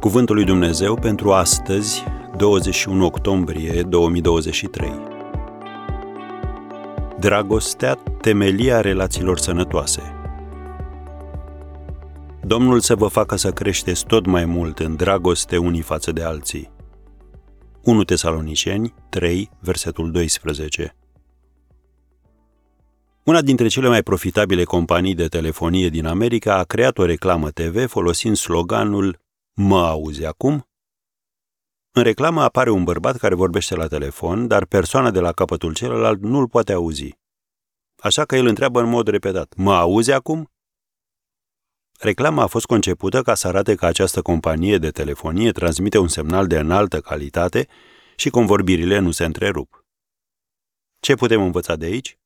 Cuvântul lui Dumnezeu pentru astăzi, 21 octombrie 2023. Dragostea, temelia relațiilor sănătoase. Domnul să vă facă să creșteți tot mai mult în dragoste unii față de alții. 1 Tesaloniceni 3, versetul 12. Una dintre cele mai profitabile companii de telefonie din America a creat o reclamă TV folosind sloganul Mă auzi acum? În reclamă apare un bărbat care vorbește la telefon, dar persoana de la capătul celălalt nu îl poate auzi. Așa că el întreabă în mod repetat, Mă auzi acum? Reclama a fost concepută ca să arate că această companie de telefonie transmite un semnal de înaltă calitate și convorbirile nu se întrerup. Ce putem învăța de aici?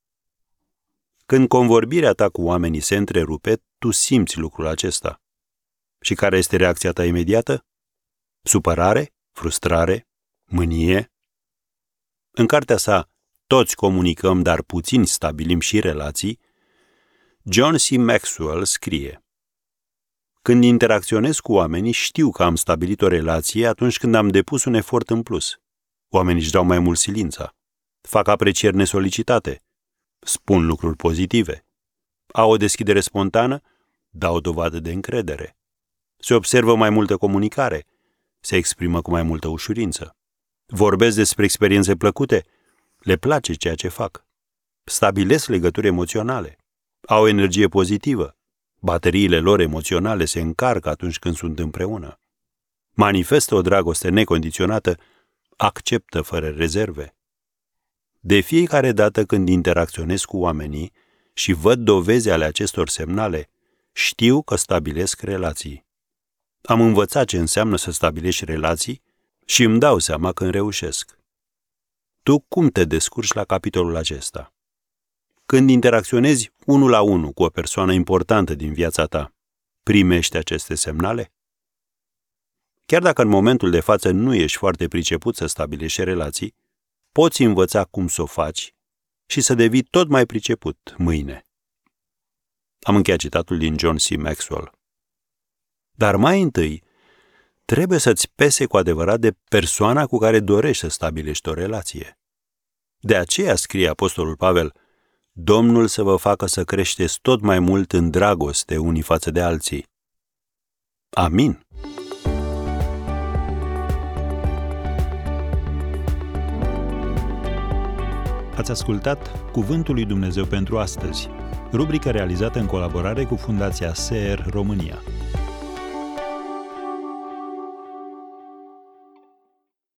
Când convorbirea ta cu oamenii se întrerupe, tu simți lucrul acesta. Și care este reacția ta imediată? Supărare? Frustrare? Mânie? În cartea sa Toți comunicăm, dar puțin stabilim și relații, John C. Maxwell scrie Când interacționez cu oamenii, știu că am stabilit o relație atunci când am depus un efort în plus. Oamenii își dau mai mult silința. Fac aprecieri nesolicitate. Spun lucruri pozitive. Au o deschidere spontană, dau dovadă de încredere. Se observă mai multă comunicare, se exprimă cu mai multă ușurință. Vorbesc despre experiențe plăcute, le place ceea ce fac. Stabilesc legături emoționale, au energie pozitivă, bateriile lor emoționale se încarcă atunci când sunt împreună. Manifestă o dragoste necondiționată, acceptă fără rezerve. De fiecare dată când interacționez cu oamenii și văd dovezi ale acestor semnale, știu că stabilesc relații. Am învățat ce înseamnă să stabilești relații și îmi dau seama când reușesc. Tu cum te descurci la capitolul acesta? Când interacționezi unul la unul cu o persoană importantă din viața ta, primești aceste semnale? Chiar dacă în momentul de față nu ești foarte priceput să stabilești relații, poți învăța cum să o faci și să devii tot mai priceput mâine. Am încheiat citatul din John C. Maxwell. Dar mai întâi, trebuie să-ți pese cu adevărat de persoana cu care dorești să stabilești o relație. De aceea scrie Apostolul Pavel, Domnul să vă facă să creșteți tot mai mult în dragoste unii față de alții. Amin. Ați ascultat Cuvântul lui Dumnezeu pentru astăzi, rubrica realizată în colaborare cu Fundația SER România.